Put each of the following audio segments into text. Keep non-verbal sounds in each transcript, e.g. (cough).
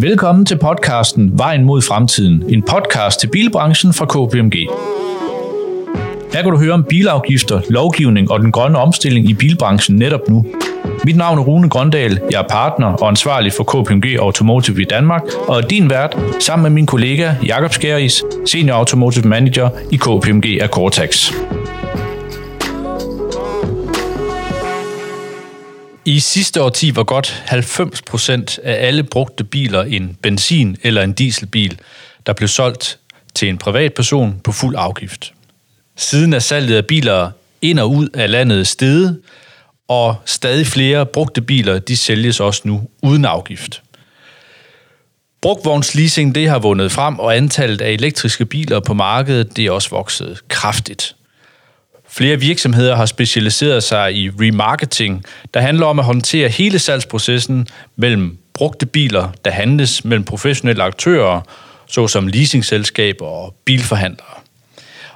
Velkommen til podcasten Vejen mod fremtiden, en podcast til bilbranchen fra KPMG. Her kan du høre om bilafgifter, lovgivning og den grønne omstilling i bilbranchen netop nu. Mit navn er Rune Grøndal, jeg er partner og ansvarlig for KPMG Automotive i Danmark, og er din vært sammen med min kollega Jakob Skæris, Senior Automotive Manager i KPMG Akortax. I sidste årti var godt 90 procent af alle brugte biler en benzin- eller en dieselbil, der blev solgt til en privatperson på fuld afgift. Siden er salget af biler ind og ud af landet steget, og stadig flere brugte biler de sælges også nu uden afgift. Brugtvognsleasing det har vundet frem, og antallet af elektriske biler på markedet det er også vokset kraftigt. Flere virksomheder har specialiseret sig i remarketing, der handler om at håndtere hele salgsprocessen mellem brugte biler, der handles mellem professionelle aktører, såsom leasingselskaber og bilforhandlere.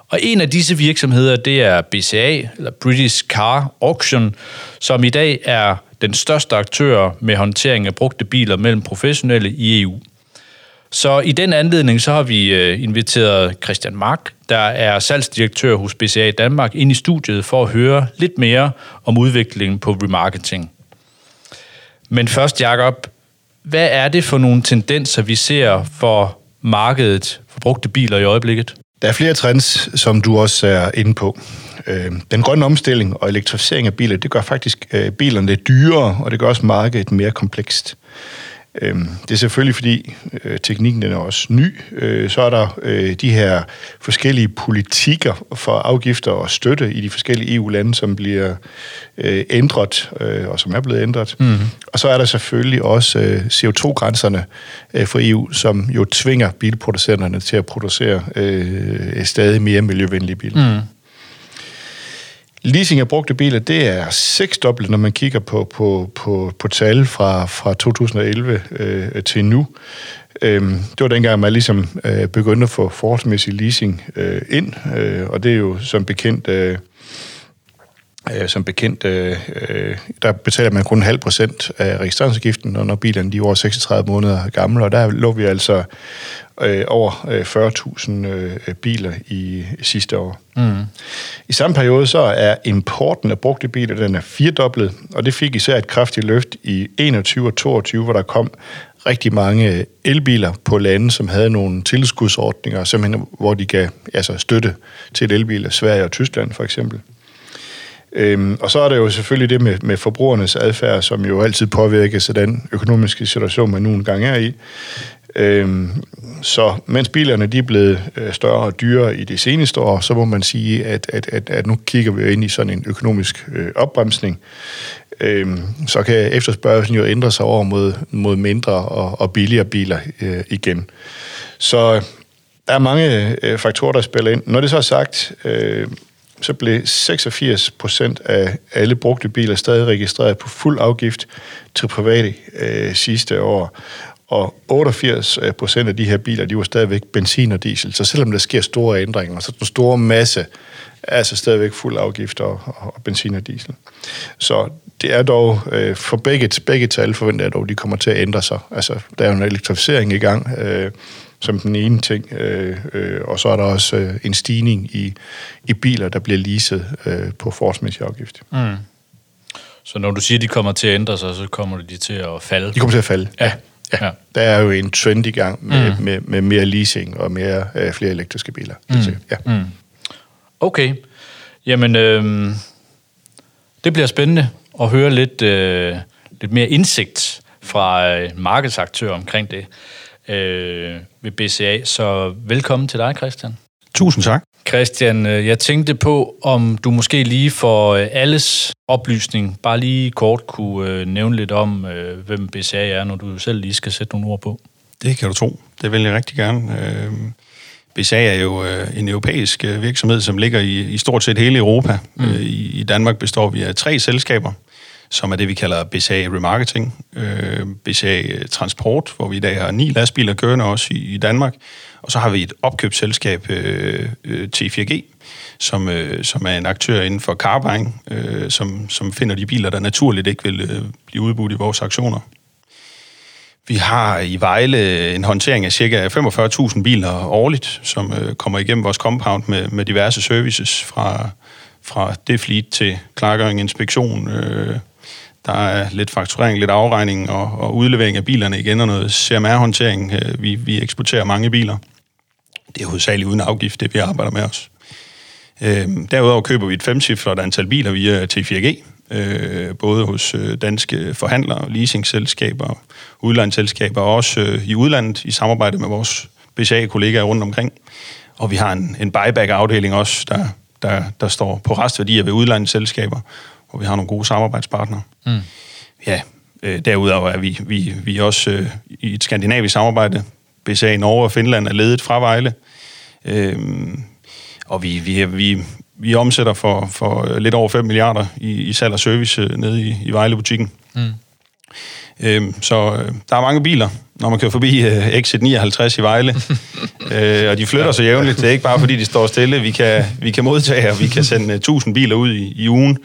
Og en af disse virksomheder, det er BCA, eller British Car Auction, som i dag er den største aktør med håndtering af brugte biler mellem professionelle i EU. Så i den anledning, så har vi øh, inviteret Christian Mark, der er salgsdirektør hos BCA Danmark, ind i studiet for at høre lidt mere om udviklingen på remarketing. Men først, Jakob, hvad er det for nogle tendenser, vi ser for markedet for brugte biler i øjeblikket? Der er flere trends, som du også er inde på. Øhm, den grønne omstilling og elektrificering af biler, det gør faktisk øh, bilerne lidt dyrere, og det gør også markedet mere komplekst. Øhm, det er selvfølgelig, fordi øh, teknikken den er også ny. Øh, så er der øh, de her forskellige politikker for afgifter og støtte i de forskellige EU-lande, som bliver ændret, og som er blevet ændret. Mm-hmm. Og så er der selvfølgelig også CO2-grænserne for EU, som jo tvinger bilproducenterne til at producere stadig mere miljøvenlige biler. Mm. Leasing af brugte biler, det er seksdoblet, når man kigger på, på, på, på tal fra, fra 2011 øh, til nu. Øhm, det var dengang, man ligesom øh, begyndte at få forholdsmæssig leasing øh, ind, øh, og det er jo som bekendt... Øh, øh, som bekendt, øh, øh, der betaler man kun en halv procent af registreringsafgiften, når bilerne de er over 36 måneder gamle, og der lå vi altså øh, over øh, 40.000 øh, biler i sidste år. Mm. I samme periode så er importen af brugte biler, den er firedoblet, og det fik især et kraftigt løft i 21 og 22, hvor der kom rigtig mange elbiler på lande, som havde nogle tilskudsordninger, simpelthen, hvor de gav altså, støtte til elbiler, Sverige og Tyskland for eksempel. Øhm, og så er der jo selvfølgelig det med, med forbrugernes adfærd, som jo altid påvirkes af den økonomiske situation, man nu engang er i. Øhm, så mens bilerne de er blevet øh, større og dyrere i de seneste år, så må man sige, at, at, at, at nu kigger vi ind i sådan en økonomisk øh, opbremsning. Øhm, så kan efterspørgelsen jo ændre sig over mod, mod mindre og, og billigere biler øh, igen. Så der er mange øh, faktorer, der spiller ind. Når det så er sagt, øh, så blev 86 procent af alle brugte biler stadig registreret på fuld afgift til private øh, sidste år. Og 88 øh, procent af de her biler, de var stadigvæk benzin og diesel. Så selvom der sker store ændringer, så den store masse er altså stadigvæk fuld afgift og, og benzin og diesel. Så det er dog, øh, for begge, begge tal forventer jeg dog, de kommer til at ændre sig. Altså, der er jo en elektrificering i gang, øh, som den ene ting, øh, øh, og så er der også øh, en stigning i, i biler, der bliver leaset øh, på forholdsmæssig afgift. Mm. Så når du siger, at de kommer til at ændre sig, så kommer de til at falde? De kommer til at falde, ja. Ja, ja. Der er jo en trend i gang med, mm. med, med mere leasing og mere øh, flere elektriske biler. Mm. Ja. Mm. Okay. Jamen, øh, det bliver spændende at høre lidt, øh, lidt mere indsigt fra øh, markedsaktører omkring det øh, ved BCA. Så velkommen til dig, Christian. Tusind tak. Christian, øh, jeg tænkte på, om du måske lige for øh, alles oplysning, bare lige kort kunne øh, nævne lidt om, hvem BCA er, når du selv lige skal sætte nogle ord på. Det kan du tro. Det vil jeg rigtig gerne. BCA er jo en europæisk virksomhed, som ligger i, stort set hele Europa. Mm. I Danmark består vi af tre selskaber, som er det, vi kalder BCA Remarketing, øh, BCA Transport, hvor vi i dag har ni lastbiler kørende også i i Danmark, og så har vi et opkøbsselskab, øh, øh, T4G, som, øh, som er en aktør inden for carbuying, øh, som, som finder de biler, der naturligt ikke vil øh, blive udbudt i vores aktioner. Vi har i Vejle en håndtering af ca. 45.000 biler årligt, som øh, kommer igennem vores compound med, med diverse services fra, fra defleet til klargøring, inspektion. Øh, der er lidt fakturering, lidt afregning og, og udlevering af bilerne igen, og noget CMR-håndtering. Øh, vi, vi eksporterer mange biler. Det er hovedsageligt uden afgift, det vi arbejder med os. Øh, derudover køber vi et femcifret antal biler via T4G, øh, både hos øh, danske forhandlere, leasingselskaber, udlandsselskaber, og også øh, i udlandet i samarbejde med vores BCA-kollegaer rundt omkring. Og vi har en, en buyback-afdeling også, der, der, der står på restværdier ved udlandsselskaber, hvor vi har nogle gode samarbejdspartnere. Mm. Ja, øh, derudover er vi, vi, vi er også øh, i et skandinavisk samarbejde. BCA Norge og Finland er ledet fra Vejle. Øh, og vi, vi, vi, vi omsætter for, for lidt over 5 milliarder i, i salg og service øh, nede i, i Vejle-butikken. Mm. Øhm, så øh, der er mange biler, når man kører forbi øh, Exit 59 i Vejle. (laughs) øh, og de flytter sig jævnligt. Det er ikke bare fordi, de står stille. Vi kan, vi kan modtage, og vi kan sende 1000 biler ud i, i ugen.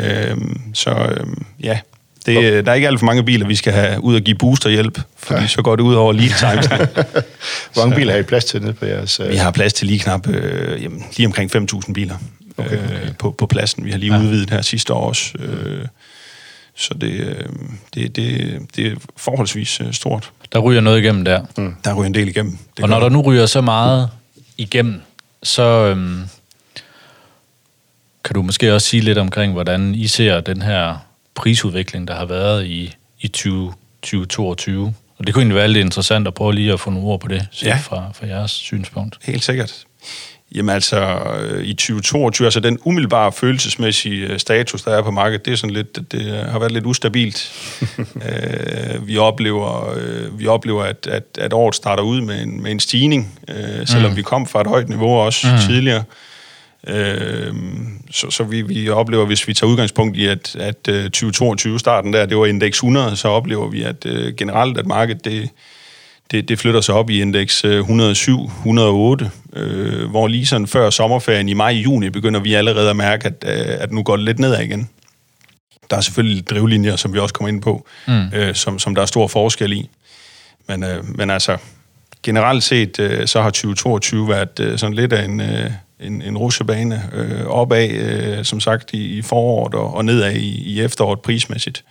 Øhm, så øh, ja, det, der er ikke alt for mange biler, vi skal have ud og give boosterhjælp, fordi ja. så går det ud over lead times. (laughs) Hvor mange biler har I plads til nede på jeres... Uh... Vi har plads til lige knap, øh, jamen, lige omkring 5.000 biler okay, okay. Øh, på, på pladsen. Vi har lige ja. udvidet her sidste år også. Øh, så det, øh, det, det, det er forholdsvis øh, stort. Der ryger noget igennem der. Mm. Der ryger en del igennem. Det og når der nu ryger så meget igennem, så øhm, kan du måske også sige lidt omkring, hvordan I ser den her prisudvikling, der har været i, i 20, 2022. Og det kunne egentlig være lidt interessant at prøve lige at få nogle ord på det, ja. fra, fra jeres synspunkt. Helt sikkert. Jamen altså, øh, i 2022, altså den umiddelbare følelsesmæssige øh, status, der er på markedet, det er sådan lidt, det har været lidt ustabilt. (laughs) øh, vi oplever, øh, vi oplever at, at, at året starter ud med en, med en stigning, øh, selvom mm. vi kom fra et højt niveau også mm. tidligere. Øh, så så vi, vi oplever, hvis vi tager udgangspunkt i, at, at 2022-starten øh, der, det var indeks 100, så oplever vi, at uh, generelt, at markedet det, det, det flytter sig op i indeks 107, 108, øh, hvor lige sådan før sommerferien i maj-juni begynder vi allerede at mærke, at, at nu går det lidt nedad igen. Der er selvfølgelig drivlinjer, som vi også kommer ind på, mm. øh, som, som der er stor forskel i. Men, øh, men altså, generelt set, øh, så har 2022 været øh, sådan lidt af en... Øh, en, en rutsjebane øh, opad, øh, som sagt, i, i foråret og, og nedad i, i efteråret prismæssigt.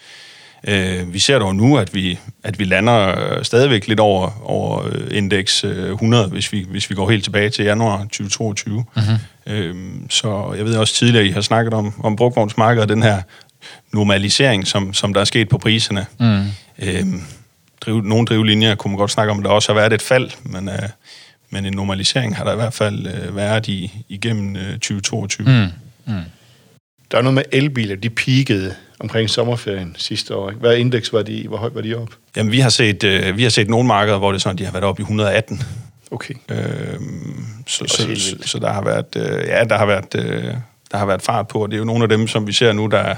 Øh, vi ser dog nu, at vi, at vi lander stadigvæk lidt over, over øh, indeks 100, øh, hvis vi, hvis vi går helt tilbage til januar 2022. Mm-hmm. Øh, så jeg ved også tidligere, I har snakket om, om brugvognsmarkedet, den her normalisering, som, som der er sket på priserne. Mm. Øh, driv, nogle drivlinjer kunne man godt snakke om, at der også har været et fald, men... Øh, men en normalisering har der i hvert fald øh, været i, igennem øh, 2022. Mm. Mm. Der er noget med elbiler, de peakede omkring sommerferien sidste år. Ikke? Hvad indeks var de, hvor højt var de op? Jamen, vi har set, øh, vi har set nogle markeder, hvor det sådan, de har været op i 118. Okay. Øhm, så, så, så, så, der har været, øh, ja, der har været, øh, der har været fart på, og det er jo nogle af dem, som vi ser nu, der,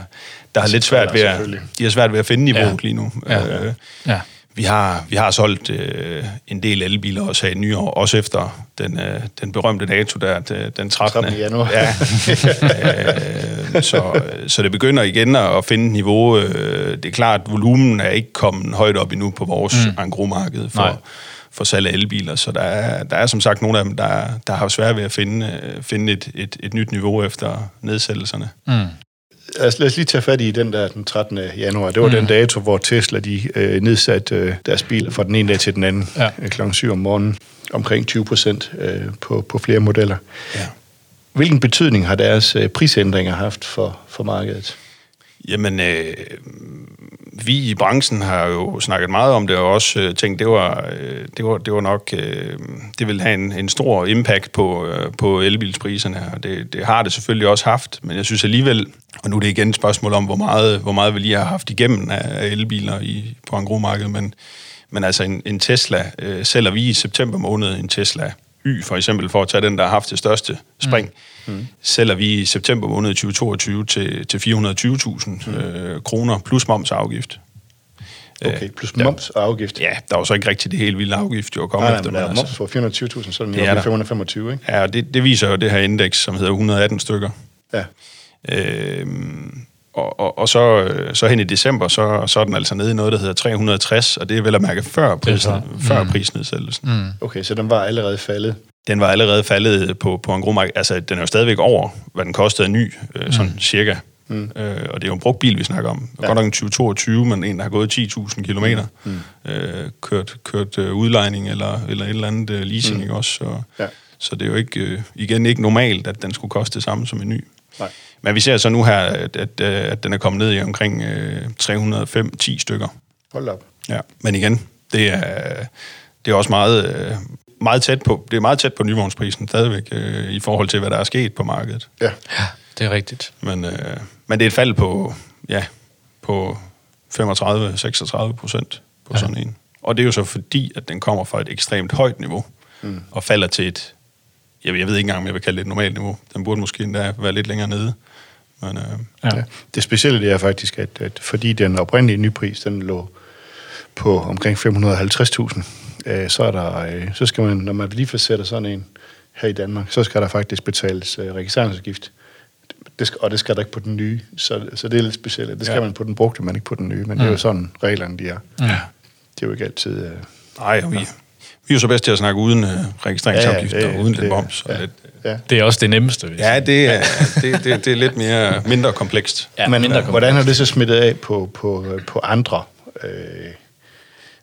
der har lidt svært ved at, de har svært ved at finde niveauet ja. lige nu. Ja. Øh, ja. Vi har, vi har solgt øh, en del elbiler også af nyår, også efter den, øh, den berømte dato der, den 13. 13. januar. Ja. øh, så, så det begynder igen at finde niveau. Øh, det er klart, at volumen er ikke kommet højt op endnu på vores mm. engromarked for, for salg af elbiler, så der er, der er som sagt nogle af dem, der, der har svært ved at finde, finde et, et, et nyt niveau efter nedsættelserne. Mm altså, lad os lige tage fat i den der den 13. januar. Det var mm. den dato, hvor Tesla de øh, nedsatte øh, deres bil fra den ene dag til den anden ja. øh, kl. 7 om morgenen. Omkring 20 procent øh, på, på flere modeller. Ja. Hvilken betydning har deres øh, prisændringer haft for, for markedet? Jamen, øh, vi i branchen har jo snakket meget om det, og også øh, tænkt, det var, øh, det var, det var nok, øh, det vil have en, en stor impact på, øh, på elbilspriserne, og det, det har det selvfølgelig også haft, men jeg synes alligevel, og nu er det igen et spørgsmål om, hvor meget, hvor meget vi lige har haft igennem af, elbiler i, på engromarkedet, men, men altså en, en Tesla, øh, sælger vi i september måned en Tesla Y, for eksempel, for at tage den, der har haft det største spring, mm. Mm. sælger vi i september måned 2022 til, til 420.000 mm. øh, kroner plus moms afgift. Okay, plus moms og afgift. Ja, der var så ikke rigtig det helt vilde afgift, jo kommet efter. Nej, men der er altså. moms på 420.000, så er den det 525, ikke? Ja, det, det viser jo det her indeks, som hedder 118 stykker. Ja. Øh, og, og, og så, øh, så hen i december, så, så er den altså nede i noget, der hedder 360, og det er vel at mærke før, prisen, før prisnedsættelsen. Mm. Okay, så den var allerede faldet. Den var allerede faldet på, på en grommark. Altså, den er jo stadigvæk over, hvad den kostede ny, øh, sådan mm. cirka. Mm. Øh, og det er jo en brugt bil, vi snakker om. Ja. Godt nok en 2022, men en, der har gået 10.000 km. Mm. Øh, kørt kørt øh, udlejning eller, eller et eller andet øh, leasing mm. også. Så, ja. så det er jo ikke, øh, igen ikke normalt, at den skulle koste det samme som en ny. Nej. Men vi ser så nu her, at, at, at den er kommet ned i omkring øh, 305-10 stykker. Hold op. Ja, men igen, det er, det er også meget, øh, meget tæt på, det er meget tæt på nyvognsprisen stadigvæk, øh, i forhold til, hvad der er sket på markedet. Ja, ja det er rigtigt. Men, øh, men det er et fald på, ja, på 35-36 procent på ja. sådan en. Og det er jo så fordi, at den kommer fra et ekstremt højt niveau, mm. og falder til et, jeg, jeg ved ikke engang, om jeg vil kalde det et normalt niveau. Den burde måske endda være lidt længere nede. Men, øh, ja. Ja. Det specielle det er faktisk, at, at fordi den oprindelige nypris, den lå på omkring 550.000, øh, så, er der, øh, så skal man, når man lige fastsætter sådan en her i Danmark, så skal der faktisk betales øh, registreringsafgift. Det skal, og det skal der ikke på den nye, så, så det er lidt specielt. Det skal ja. man på den brugte, men ikke på den nye. Men mm. det er jo mm. sådan, reglerne de er. Ja. Det er jo ikke altid... Øh, Nej, vi, vi er jo så bedst til at snakke uden øh, registreringsafgift ja, ja, det, og uden lidt moms. Ja, lidt, ja. Det er også det nemmeste. Hvis ja, det er, det, det, det er lidt mere, mindre komplekst. Ja, men mindre komplekst. hvordan har det så smittet af på, på, på andre øh,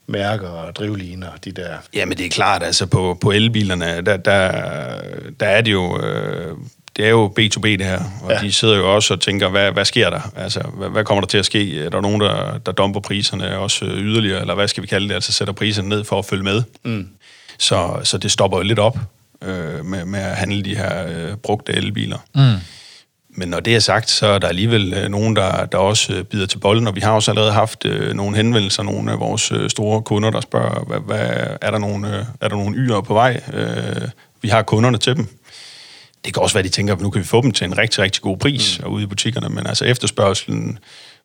mærker og drivliner, de der... Jamen det er klart, altså på, på elbilerne, der, der, der er det jo... Øh, det er jo B2B det her, og ja. de sidder jo også og tænker, hvad, hvad sker der? Altså, hvad, hvad kommer der til at ske? Er der nogen, der, der dumper priserne også yderligere, eller hvad skal vi kalde det, altså sætter priserne ned for at følge med? Mm. Så, så det stopper jo lidt op øh, med, med at handle de her øh, brugte elbiler. Mm. Men når det er sagt, så er der alligevel øh, nogen, der, der også øh, bider til bolden, og vi har også allerede haft øh, nogle henvendelser, nogle af vores øh, store kunder, der spørger, hvad, hvad, er der nogle, øh, er der nogle yder på vej? Øh, vi har kunderne til dem. Det kan også være, de tænker, at nu kan vi få dem til en rigtig, rigtig god pris mm. ude i butikkerne, men altså efterspørgselen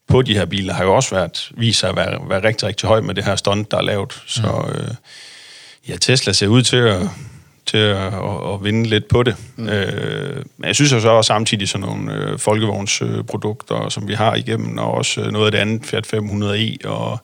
på de her biler har jo også været, vist sig at være, være rigtig, rigtig høj med det her stunt, der er lavet. Så mm. øh, ja, Tesla ser ud til at til at, at, at vinde lidt på det. Mm. Øh, men jeg synes så også samtidig sådan nogle øh, folkevognsprodukter, som vi har igennem, og også øh, noget af det andet, Fiat 500e, og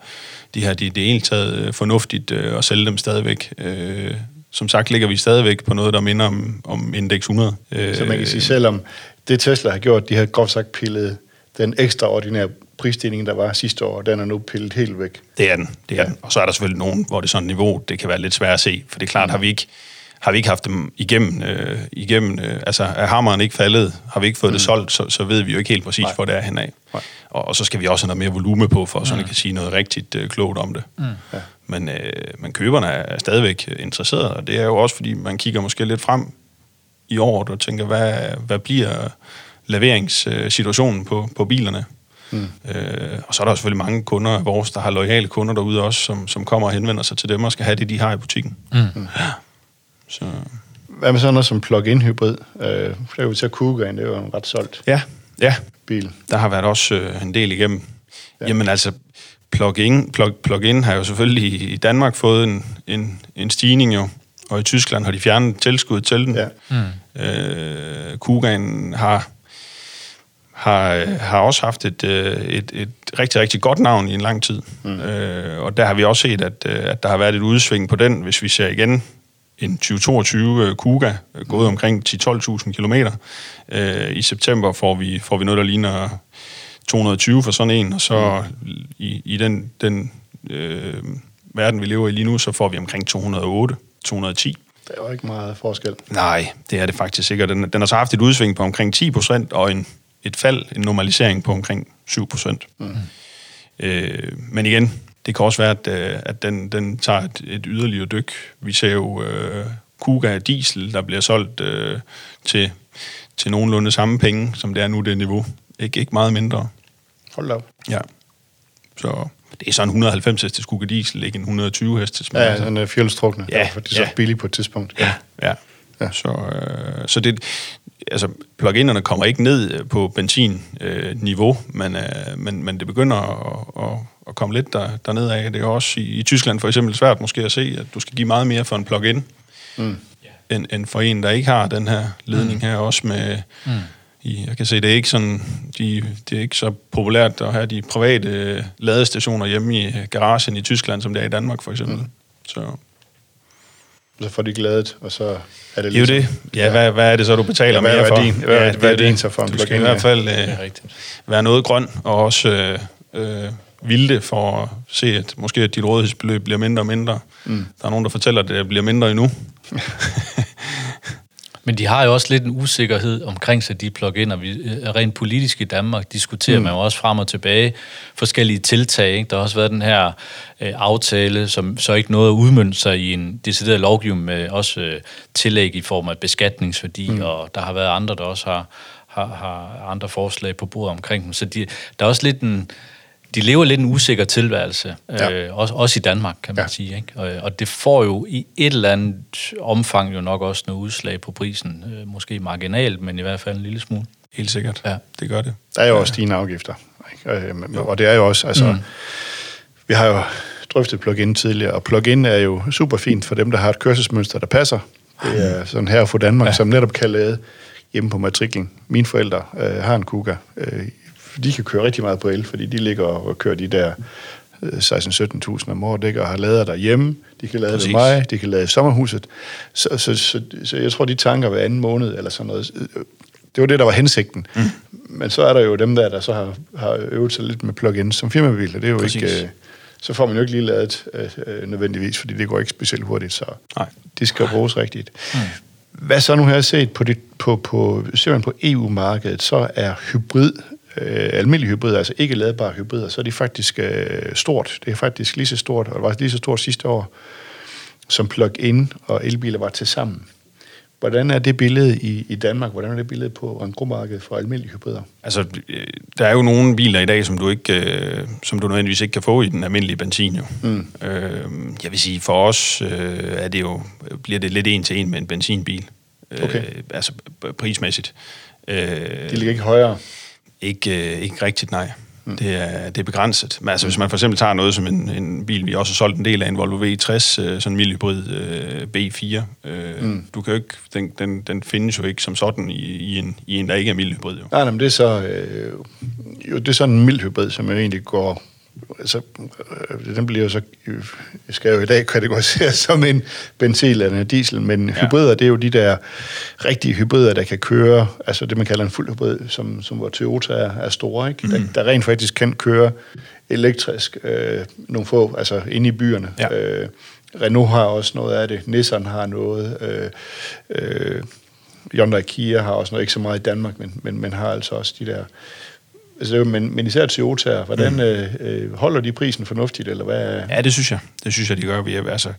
de her, det de er egentlig taget øh, fornuftigt øh, at sælge dem stadigvæk. Øh, som sagt ligger vi stadigvæk på noget, der minder om, om Index 100. Øh, så man kan sige, selvom det Tesla har gjort, de har groft sagt pillet den ekstraordinære prisstigning, der var sidste år, den er nu pillet helt væk. Det er den, det er ja. den. Og så er der selvfølgelig nogen, hvor det er sådan et niveau, det kan være lidt svært at se, for det er klart, mm. har vi ikke har vi ikke haft dem igennem, øh, igennem øh, altså er hammeren ikke faldet, har vi ikke fået mm. det solgt, så, så ved vi jo ikke helt præcis, Nej. hvor det er henad. Og, og så skal vi også have noget mere volume på, for så mm. kan sige noget rigtigt øh, klogt om det. Mm. Ja. Men, øh, men køberne er stadigvæk interesserede, og det er jo også, fordi man kigger måske lidt frem i året og tænker, hvad, hvad bliver leveringssituationen på, på bilerne? Mm. Øh, og så er der selvfølgelig mange kunder af vores, der har lojale kunder derude også, som, som kommer og henvender sig til dem og skal have det, de har i butikken. Mm. Ja. Så. Hvad med sådan noget som plug-in hybrid? Øh, det er jo til Kugan, det er jo en ret solgt ja, ja. bil. Der har været også øh, en del igennem. Ja. Jamen altså, plug-in, plug, plug-in har jo selvfølgelig i Danmark fået en, en, en stigning jo, og i Tyskland har de fjernet tilskud til den. Ja. Mm. Øh, Kugan har, har, har også haft et, øh, et, et rigtig, rigtig godt navn i en lang tid. Mm. Øh, og der har vi også set, at, øh, at der har været et udsving på den, hvis vi ser igen en 2022 uh, Kuga, uh, gået omkring 10-12.000 km. Uh, I september får vi, får vi noget, der ligner 220 for sådan en, og så i, i den, den øh, verden, vi lever i lige nu, så får vi omkring 208, 210. Det er jo ikke meget forskel. Nej, det er det faktisk sikkert. Den, den har så haft et udsving på omkring 10 procent, og en, et fald, en normalisering på omkring 7 procent. Mm. Øh, men igen, det kan også være, at, øh, at den, den tager et, et yderligere dyk. Vi ser jo øh, Kuga diesel, der bliver solgt øh, til, til nogenlunde samme penge, som det er nu det niveau. Ikke, ikke meget mindre. Hold op. Ja. Så det er sådan 190 hestes Kuga diesel, ikke en 120 hestes. Ja, altså. den er fjeldstrukne. Ja, for det er så ja. billigt på et tidspunkt. Ja, ja. ja. Så, øh, så det, altså plug-inerne kommer ikke ned på benzin-niveau, øh, men, øh, men, men det begynder at, at, at komme lidt der, derned af. Det er også i, i Tyskland for eksempel svært måske at se, at du skal give meget mere for en plug-in, mm. end, end for en, der ikke har den her ledning mm. her, også med mm. i, jeg kan se, det er ikke sådan, de, det er ikke så populært at have de private øh, ladestationer hjemme i garagen i Tyskland, som det er i Danmark for eksempel. Mm. Så Så får de glædet, og så er det det er jo det. Ja, hvad, hvad er det så, du betaler Ja, hvad mere er for? værdien? Hvad det hvad er det. værdien så for en Du skal i hvert fald øh, være noget grøn, og også øh, øh, vilde for at se, at måske at dit rådighedsbeløb bliver mindre og mindre. Mm. Der er nogen, der fortæller, at det bliver mindre endnu. (laughs) Men de har jo også lidt en usikkerhed omkring sig, de plug-in, og vi øh, rent politisk i Danmark diskuterer mm. man jo også frem og tilbage forskellige tiltag. Ikke? Der har også været den her øh, aftale, som så ikke nåede at udmønte sig i en decideret lovgivning med også øh, tillæg i form af beskatningsværdi, mm. og der har været andre, der også har, har, har andre forslag på bordet omkring dem. Så de, der er også lidt en de lever lidt en usikker tilværelse, Ja. øh, også, også i Danmark, kan man Ja. sige. Ikke? Og, og det får jo i et eller andet omfang jo nok også noget udslag på prisen. Øh, måske marginalt, men i hvert fald en lille smule. Helt sikkert. Ja. Det gør det. Der er jo også stigende afgifter. Ikke? Øh, men- Og det er jo også, altså, mm. vi har jo drøftet plug-in tidligere, og plug-in er jo super fint for dem, der har et kørselsmønster, der passer. Det er sådan her for Danmark. Ja. som netop kan lade hjemme på matriklen. Mine forældre øh, har en Kuga. Øh, de kan køre rigtig meget på el, fordi de ligger og kører de der øh, 16-17.000 om året, ikke? og har lader derhjemme. De kan lade ved mig, de kan lade i sommerhuset. Så, så, så, så jeg tror, de tanker hver anden måned, eller sådan noget, øh, det var det, der var hensigten. Mm. Men så er der jo dem der, der så har, har øvet sig lidt med plug-ins som firmabiler. Det er jo Præcis. ikke... Øh, så får man jo ikke lige lavet øh, øh, nødvendigvis, fordi det går ikke specielt hurtigt, så Nej. det skal bruges rigtigt. Mm. Hvad så nu har jeg set på, det, på, på, ser man på EU-markedet, så er hybrid, øh, almindelig hybrid, altså ikke ladbare hybrider, så er de faktisk øh, stort. Det er faktisk lige så stort, og det var lige så stort sidste år, som plug-in og elbiler var til sammen. Hvordan er det billede i, i Danmark? Hvordan er det billede på engromarkedet for almindelige hybrider? Altså, øh, der er jo nogle biler i dag, som du ikke, øh, som du nødvendigvis ikke kan få i den almindelige benzin. Jo. Mm. Øh, jeg vil sige, for os øh, er det jo, bliver det lidt en til en med en benzinbil. Øh, Okay. Altså p- prismæssigt. Øh, De ligger ikke højere. ikke, øh, ikke rigtigt, nej. Mm. Det, er, det er begrænset. Men altså, hvis man for eksempel tager noget som en, en bil, vi også har solgt en del af, en Volvo V60, øh, sådan en mild hybrid øh, B4. Øh, mm. Du kan jo ikke, den, den, den findes jo ikke som sådan i, i, en, i en, der ikke er mild hybrid. Jo. Nej, nej, men det er så, øh, jo, det er sådan en mild hybrid, som jo egentlig går... Altså, øh, den bliver jo så... Øh, skal jo i dag kategoriseres (laughs) som en benzin eller en diesel, men ja. hybrider, det er jo de der rigtige hybrider, der kan køre, altså det, man kalder en fuld hybrid, som, som hvor Toyota er, er store, ikke? Mm. Der, der rent faktisk kan køre elektrisk øh, nogle få, altså inde i byerne. Ja. Øh, Renault har også noget af det, Nissan har noget, øh, øh, Hyundai Kia har også noget, ikke så meget i Danmark, men, men, men har altså også de der... Altså, men, men især Toyota, hvordan øh, øh, holder de prisen fornuftigt, eller hvad. Ja, det synes jeg. Det synes jeg, de gør. Vi er, altså,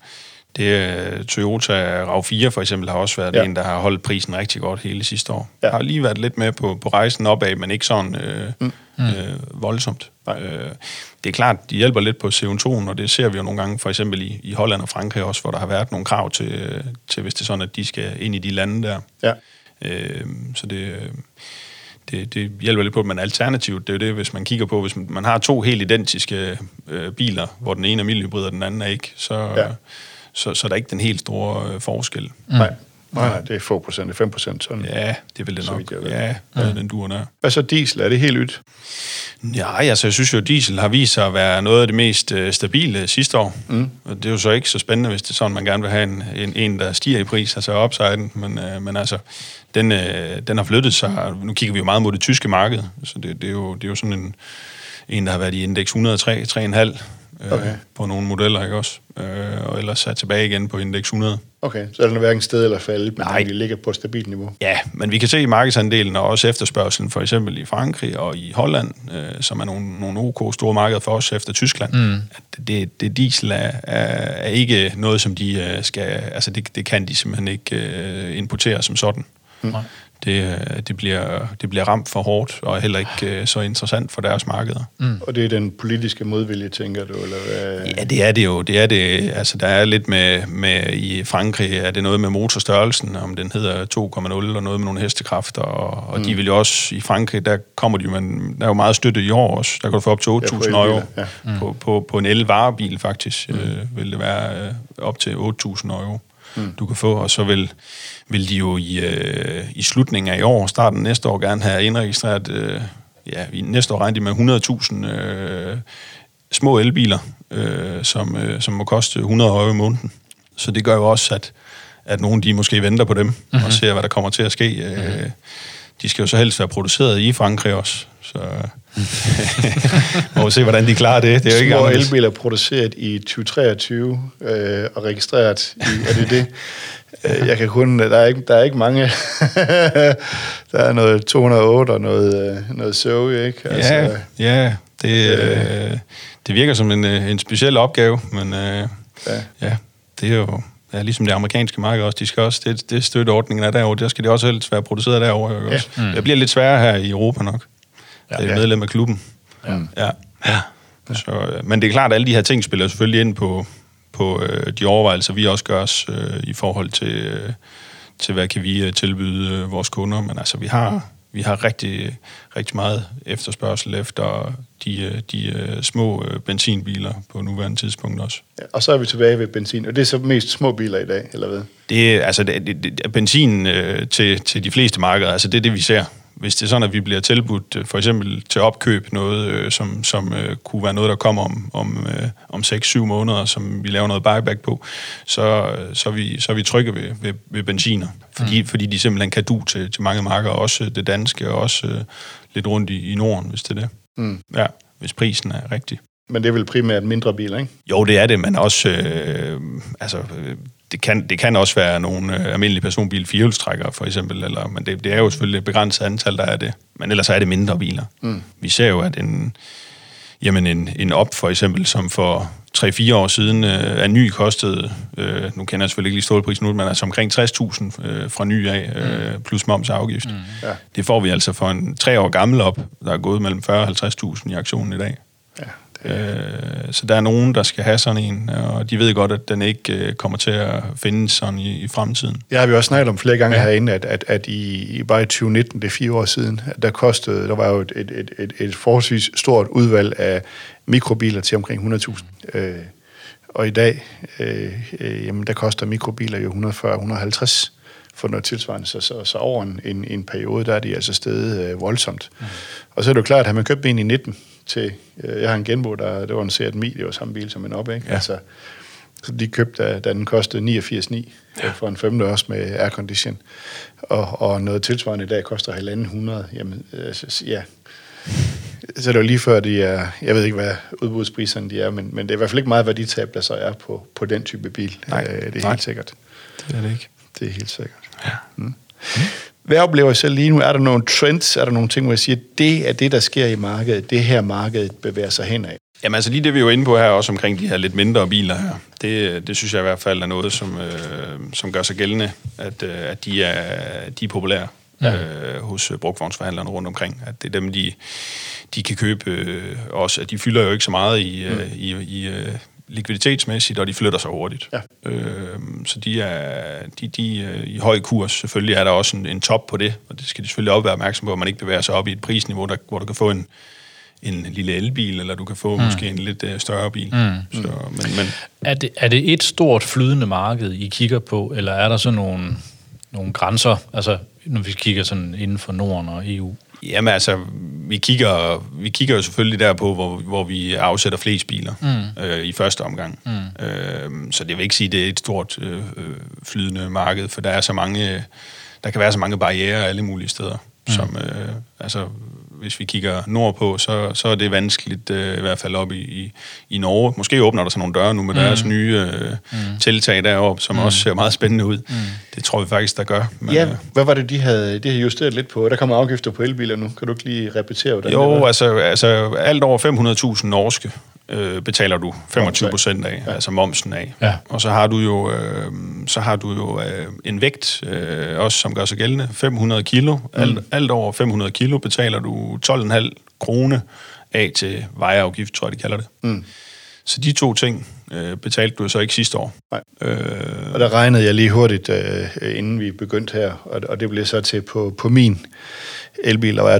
det, er- Toyota RAV4 for eksempel har også været Ja. en, der har holdt prisen rigtig godt hele sidste år. Ja. Har lige været lidt med på, på rejsen opad, men ikke sådan øh, mm. øh, voldsomt. Øh, det er klart, de hjælper lidt på CO2'en, og det ser vi jo nogle gange, for eksempel i, i Holland og Frankrig også, hvor der har været nogle krav til, øh, til hvis det er sådan, at de skal ind i de lande der. Ja. Øh, så det, øh, det, det hjælper lidt på, men alternativt, det er jo det, hvis man kigger på, hvis man, har to helt identiske øh, biler, hvor den ene er mildhybrid, og den anden er ikke, så, Ja. ja. så, så er der ikke den helt store øh, forskel. Mm. Nej. Nej, nej, det er få procent, det er 5 procent. Sådan. Ja, det vil det Så nok. jeg ved. Ja, ja. den duer der. Hvad så diesel? Er det helt ydt? Ja, altså, jeg synes jo, at diesel har vist sig at være noget af det mest øh, stabile sidste år. Mm. Og det er jo så ikke så spændende, hvis det er sådan, man gerne vil have en, en, en der stiger i pris, altså upsiden. Men, øh, men altså, den, øh, den har flyttet sig. Nu kigger vi jo meget mod det tyske marked, så det, det, er, jo, det er jo sådan en, en, der har været i indeks 103, 3,5 øh, Okay. på nogle modeller, ikke også? Øh, og ellers er tilbage igen på indeks 100. Okay, så er den hverken sted eller fald, men Nej. de ligger på et stabilt niveau. Ja, men vi kan se i markedsandelen og også efterspørgselen, for eksempel i Frankrig og i Holland, øh, som er nogle, nogle OK store markeder for os efter Tyskland, mm. at det, det diesel er, er, er ikke noget, som de øh, skal, altså det, det kan de simpelthen ikke øh, importere som sådan. Mm. Det, øh, det, bliver, det bliver ramt for hårdt, og er heller ikke øh, så interessant for deres markeder. Mm. Og det er den politiske modvilje, tænker du, eller hvad? Ja, det er det jo. Det er det. Altså, der er lidt med, med i Frankrig, er det noget med motorstørrelsen, om den hedder 2,0 og noget med nogle hestekræfter, og, og mm. de vil jo også, i Frankrig, der kommer de jo, men der er jo meget støtte i år også. Der kan du få op til 8.000 Ja, på euro. ja. På, på, på en el-varebil faktisk, mm. øh, vil det være øh, op til 8.000 euro. mm. du kan få, og så vil, vil de jo i, øh, i slutningen af i år, starten næste år, gerne have indregistreret, øh, ja, i næste år regner de med 100.000 øh, små elbiler, øh, som, øh, som må koste 100 euro i måneden. Så det gør jo også, at, at nogen de måske venter på dem mm-hmm. og ser, hvad der kommer til at ske. Mm-hmm. De skal jo så helst være produceret i Frankrig også, så (laughs) må vi se, hvordan de klarer det. Det er jo ikke Små elbiler produceret i 2023 øh, og registreret i, er det det? (laughs) Øh, jeg kan kun, der er ikke, der er ikke mange. (laughs) der er noget 208 og noget, øh, noget Zoe, ikke? Altså, ja, ja, det, øh, det virker som en, en speciel opgave, men øh, ja. ja, det er jo ja, ligesom det amerikanske marked også, de skal også, det, det støtteordningen er derovre, der skal de også helst være produceret derovre. Ja. Også. Mm. Det bliver lidt sværere her i Europa nok. Ja, det er ja. medlem af klubben. Ja. Ja. ja. Så, øh, men det er klart, at alle de her ting spiller selvfølgelig ind på, på øh, de overvejelser, vi også gør os øh, i forhold til, øh, til, hvad kan vi øh, tilbyde øh, vores kunder. Men altså, vi har, vi har rigtig, rigtig meget efterspørgsel efter de, øh, de øh, små benzinbiler på nuværende tidspunkt også. Ja, og så er vi tilbage ved benzin, og det er så mest små biler i dag, eller hvad? Det, altså, det, det, det, benzin øh, til, til de fleste markeder, altså det er det, vi ser hvis det er sådan, at vi bliver tilbudt for eksempel til opkøb noget, øh, som, som øh, kunne være noget, der kommer om, om, øh, om 6-7 måneder, som vi laver noget buyback på, så, så, er, vi, så er vi trygge ved, ved, ved benziner, fordi, mm. fordi de simpelthen kan du til, til mange marker, også det danske, og også øh, lidt rundt i, i Norden, hvis det er det. Mm. Ja, hvis prisen er rigtig. Men det er vel primært mindre biler, ikke? Jo, det er det, men også, øh, altså, det kan, det kan også være nogle øh, almindelige personbil firehjulstrækkere, for eksempel, eller, men det, det er jo selvfølgelig et begrænset antal, der er det. Men ellers er det mindre biler. Mm. Vi ser jo, at en, jamen en, en op, for eksempel, som for 3-4 år siden øh, er ny kostede, øh, nu kender jeg selvfølgelig ikke lige stålprisen nu, men altså omkring 60.000 øh, fra ny af, øh, mm. plus moms afgift. Mm. Ja. Det får vi altså for en tre år gammel op, der er gået mellem 40 og 50.000 i aktionen i dag. Ja. Øh, så der er nogen, der skal have sådan en, og de ved godt, at den ikke øh, kommer til at findes sådan i, i fremtiden. Ja, vi har også snakket om flere gange ja. herinde, at, at, at i, i bare i 2019, det er fire år siden, der kostede, der var jo et, et, et, et, et forholdsvis stort udvalg af mikrobiler til omkring 100.000. Øh, og i dag, øh, øh, jamen, der koster mikrobiler jo 140-150 for noget tilsvarende. Så, så, så over en, en, en periode, der er de altså stedet øh, voldsomt. Mm. Og så er det jo klart, at har man købt en i 19, til, øh, jeg har en genbo, der, det var en Seat Mi, det var samme bil som en op, ikke? Ja. Altså, så de købte, da den kostede 89,9 ja. for en femdørs med aircondition. Og, og noget tilsvarende i dag koster 1.500. Jamen, altså, ja. Så det er jo lige før, de er, jeg ved ikke, hvad udbudspriserne de er, men, men det er i hvert fald ikke meget værditab, der så er på, på den type bil. Nej, øh, det er nej. helt sikkert. Det er det ikke. Det er helt sikkert. Ja. Mm. Mm. Hvad oplever I selv lige nu? Er der nogle trends? Er der nogle ting, hvor jeg siger, det er det, der sker i markedet? Det her markedet bevæger sig hen af? Jamen altså lige det, vi er jo inde på her, også omkring de her lidt mindre biler her, det, det synes jeg i hvert fald er noget, som, øh, som gør sig gældende, at, øh, at de, er, de er populære ja. øh, hos brugvognsforhandlerne rundt omkring. At det er dem, de, de kan købe øh, også. At de fylder jo ikke så meget i, mm. øh, i, i, øh, likviditetsmæssigt, og de flytter sig hurtigt. Ja. Øh, så de er de, de er i høj kurs. Selvfølgelig er der også en, en top på det, og det skal de selvfølgelig også være opmærksom på, at man ikke bevæger sig op i et prisniveau, der, hvor du kan få en, en lille elbil, eller du kan få mm. måske en lidt uh, større bil. Mm. Så, men, men... Er, det, er det et stort flydende marked, I kigger på, eller er der så nogle, nogle grænser, altså når vi kigger sådan inden for Norden og EU? Jamen altså, vi kigger, vi kigger jo selvfølgelig der på, hvor, hvor vi afsætter flest biler mm. øh, i første omgang. Mm. Øh, så det vil ikke sige, at det er et stort øh, flydende marked, for der er så mange, der kan være så mange barriere alle mulige steder, mm. som øh, altså hvis vi kigger nordpå, så, så er det vanskeligt, øh, i hvert fald op i, i, i Norge. Måske åbner der sig nogle døre nu med mm. deres nye øh, mm. tiltag deroppe, som mm. også ser meget spændende ud. Mm. Det tror vi faktisk, der gør. Men, ja, øh, hvad var det, de havde, de havde justeret lidt på? Der kommer afgifter på elbiler nu. Kan du ikke lige repetere, hvordan Jo, det altså, altså alt over 500.000 norske øh, betaler du 25 procent af, ja. altså momsen af. Ja. Og så har du jo, øh, så har du jo øh, en vægt, øh, også som gør sig gældende, 500 kilo. Mm. Alt, alt over 500 kilo betaler du 12,5 krone af til vejeafgift, tror jeg, de kalder det. Mm. Så de to ting øh, betalte du så ikke sidste år. Nej. Øh, og der regnede jeg lige hurtigt, øh, inden vi begyndte her, og, og det blev så til på, på min elbil, der er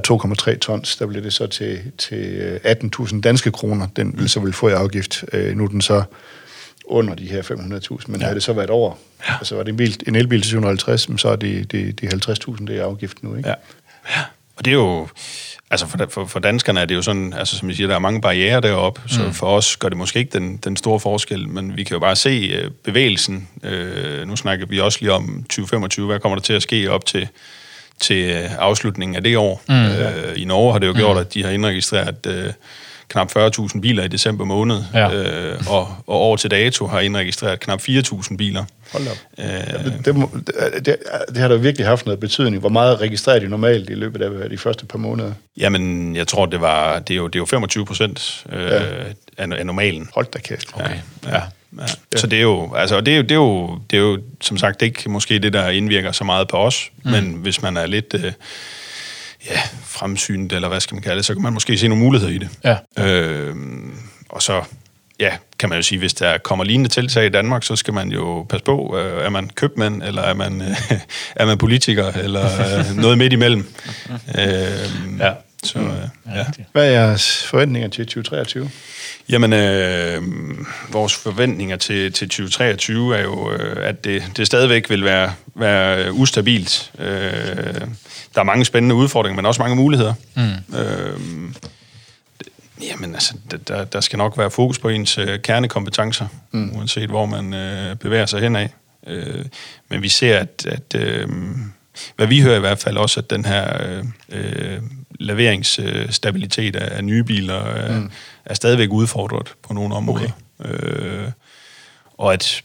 2,3 tons, der blev det så til, til 18.000 danske kroner, den vil så vil få i afgift. Øh, nu er den så under de her 500.000, men ja. havde det så været over, ja. altså var det en, bil, en elbil til 750, så er det, det, det 50.000, det er afgiften nu, ikke? Ja. ja. Og det er jo, altså for, for, for danskerne er det jo sådan, altså som jeg siger, der er mange barriere deroppe, mm. så for os gør det måske ikke den, den store forskel, men vi kan jo bare se uh, bevægelsen. Uh, nu snakker vi også lige om 2025, hvad kommer der til at ske op til, til uh, afslutningen af det år. Mm. Uh, I Norge har det jo gjort, mm. at de har indregistreret... Uh, knap 40.000 biler i december måned, ja. øh, og, og over til dato har indregistreret knap 4.000 biler. Hold op. Æh, det, det, må, det, det har da virkelig haft noget betydning. Hvor meget registrerer de normalt i løbet af de første par måneder? Jamen, jeg tror, det, var, det, er, jo, det er jo 25 procent øh, ja. af, af normalen. Hold da kæft. Okay. Ja, ja. Ja. Ja. Så det er jo, altså, det er jo, det er jo, det er jo, som sagt, ikke måske det, der indvirker så meget på os, mm. men hvis man er lidt, øh, ja, fremsynet, eller hvad skal man kalde det, så kan man måske se nogle muligheder i det. Ja. Øh, og så, ja, kan man jo sige, hvis der kommer lignende tiltag i Danmark, så skal man jo passe på, øh, er man købmand, eller er man, øh, (laughs) er man politiker, eller øh, noget midt imellem. Øh, (laughs) ja. Så, øh, ja. Hvad er jeres forventninger til 2023? Jamen, øh, vores forventninger til, til 2023 er jo, øh, at det, det stadigvæk vil være, være ustabilt. Øh, der er mange spændende udfordringer, men også mange muligheder. Mm. Øh, jamen altså, der, der skal nok være fokus på ens øh, kernekompetencer, mm. uanset hvor man øh, bevæger sig henad. Øh, men vi ser, at, at øh, hvad vi hører i hvert fald også, at den her øh, øh leveringsstabilitet af, af nye biler øh, mm. er stadigvæk udfordret på nogle områder. Okay. Øh, og at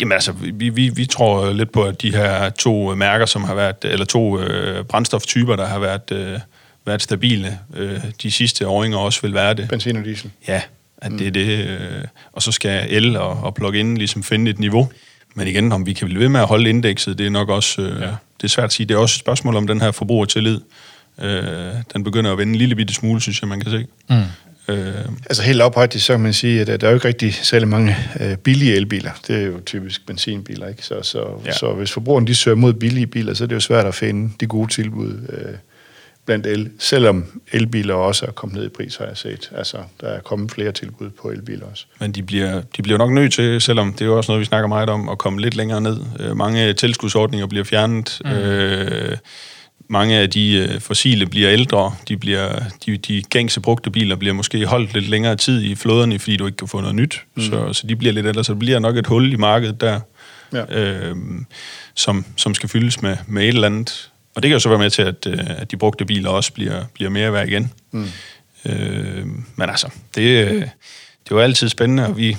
Jamen altså, vi, vi, vi tror lidt på, at de her to mærker, som har været, eller to øh, brændstoftyper, der har været, øh, været stabile øh, de sidste åringer, også vil være det. Benzin og diesel. Ja, at mm. det er det. Øh, og så skal el og, og plug-in ligesom finde et niveau. Men igen, om vi kan blive ved med at holde indekset, det er nok også øh, ja. det er svært at sige. Det er også et spørgsmål om den her forbrugertillid. Øh, den begynder at vende en lille bitte smule, synes jeg, man kan se. Mm. Øh, altså helt ophøjt, så kan man sige, at der er jo ikke rigtig særlig mange øh, billige elbiler. Det er jo typisk benzinbiler, ikke? Så, så, ja. så hvis forbrugerne de søger mod billige biler, så er det jo svært at finde de gode tilbud øh, blandt el, selvom elbiler også er kommet ned i pris, har jeg set. Altså, der er kommet flere tilbud på elbiler også. Men de bliver, de bliver nok nødt til, selvom det er jo også noget, vi snakker meget om, at komme lidt længere ned. Øh, mange tilskudsordninger bliver fjernet. Mm. Øh, mange af de øh, fossile bliver ældre, de, bliver, de, de gængse brugte biler bliver måske holdt lidt længere tid i flåderne, fordi du ikke kan få noget nyt, mm. så, så de bliver lidt ældre, så det bliver nok et hul i markedet der, ja. øh, som, som skal fyldes med, med et eller andet. Og det kan jo så være med til, at, øh, at de brugte biler også bliver, bliver mere værd igen. Mm. Øh, men altså, det, det er jo altid spændende, og vi,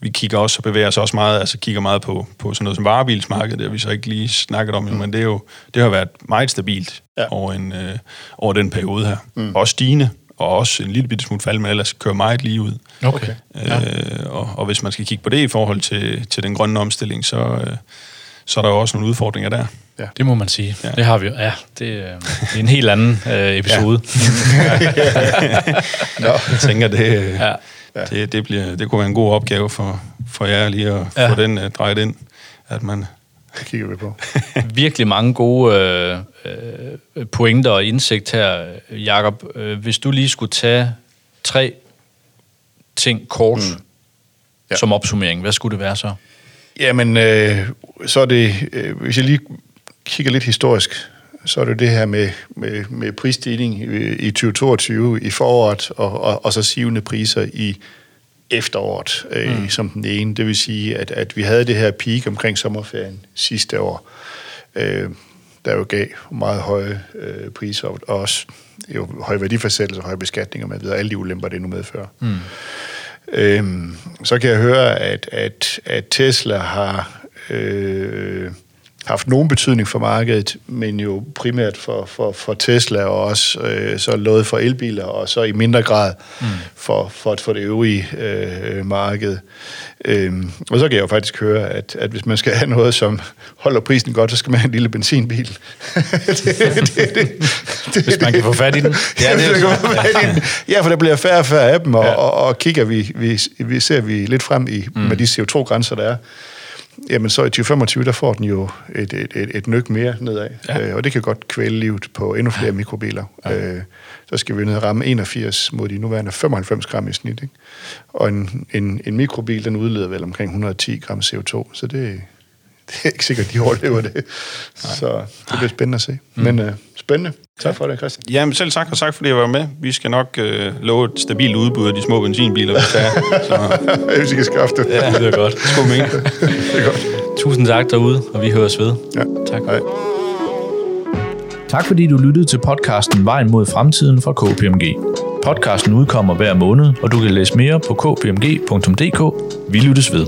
vi kigger også og bevæger os også meget, altså kigger meget på, på sådan noget som varebilsmarkedet, det har vi så ikke lige snakket om, mm. men det, er jo, det har været meget stabilt ja. over, en, øh, over den periode her. Mm. Også stigende, og også en lille bitte smule fald, men ellers kører meget lige ud. Okay. Øh, og, og hvis man skal kigge på det i forhold til, til den grønne omstilling, så, øh, så er der jo også nogle udfordringer der. Ja. Det må man sige. Ja. Det har vi jo. Ja, det, øh, det er en helt anden øh, (laughs) episode. Ja. (laughs) Nå, (laughs) jeg tænker, det, ja. Ja. Det, det, bliver, det kunne være en god opgave for, for jer lige at ja. få den uh, drejet ind, at man... Det kigger vi på. (laughs) Virkelig mange gode øh, øh, pointer og indsigt her, Jakob. Øh, hvis du lige skulle tage tre ting kort mm. ja. som opsummering, hvad skulle det være så? Jamen, øh, så er det, øh, hvis jeg lige kigger lidt historisk, så er det det her med, med, med prisstigning i 2022 i foråret, og, og, og så sivende priser i efteråret øh, mm. som den ene. Det vil sige, at, at vi havde det her peak omkring sommerferien sidste år, øh, der jo gav meget høje øh, priser, og også jo, høje værdifastsættelse, høje beskatninger med videre, alle de ulemper, det nu medfører. Mm. Øh, så kan jeg høre, at, at, at Tesla har... Øh, haft nogen betydning for markedet, men jo primært for, for, for Tesla og også øh, så noget for elbiler, og så i mindre grad mm. for, for, for det øvrige øh, marked. Øhm, og så kan jeg jo faktisk høre, at, at hvis man skal have noget, som holder prisen godt, så skal man have en lille benzinbil. (laughs) det, det, det, det, hvis man kan få fat i den. (laughs) Ja, det er fat i den. ja, for der bliver færre og færre af dem, og, ja. og, og kigger vi, vi, vi ser vi lidt frem i mm. med de CO2-grænser, der er jamen så i 2025, der får den jo et, et, et, et nyk mere nedad, ja. øh, og det kan godt kvæle livet på endnu flere mikrobiler. Ja. Øh, så skal vi ned og ramme 81 mod de nuværende 95 gram i snit. Ikke? Og en, en, en mikrobil, den udleder vel omkring 110 gram CO2, så det, (laughs) det er ikke sikkert, de overlever det. Så det bliver spændende at se. Mm. Men uh, spændende. Tak for det, Christian. Jamen selv tak, og tak fordi jeg var med. Vi skal nok øh, love et stabilt udbud af de små benzinbiler, hvis det er. Så. (laughs) hvis I kan skaffe det. Ja, det er godt. Skål med (laughs) det er godt. Tusind tak derude, og vi høres ved. Ja. Tak. Hej. Tak fordi du lyttede til podcasten Vejen mod fremtiden fra KPMG. Podcasten udkommer hver måned, og du kan læse mere på kpmg.dk. Vi lyttes ved.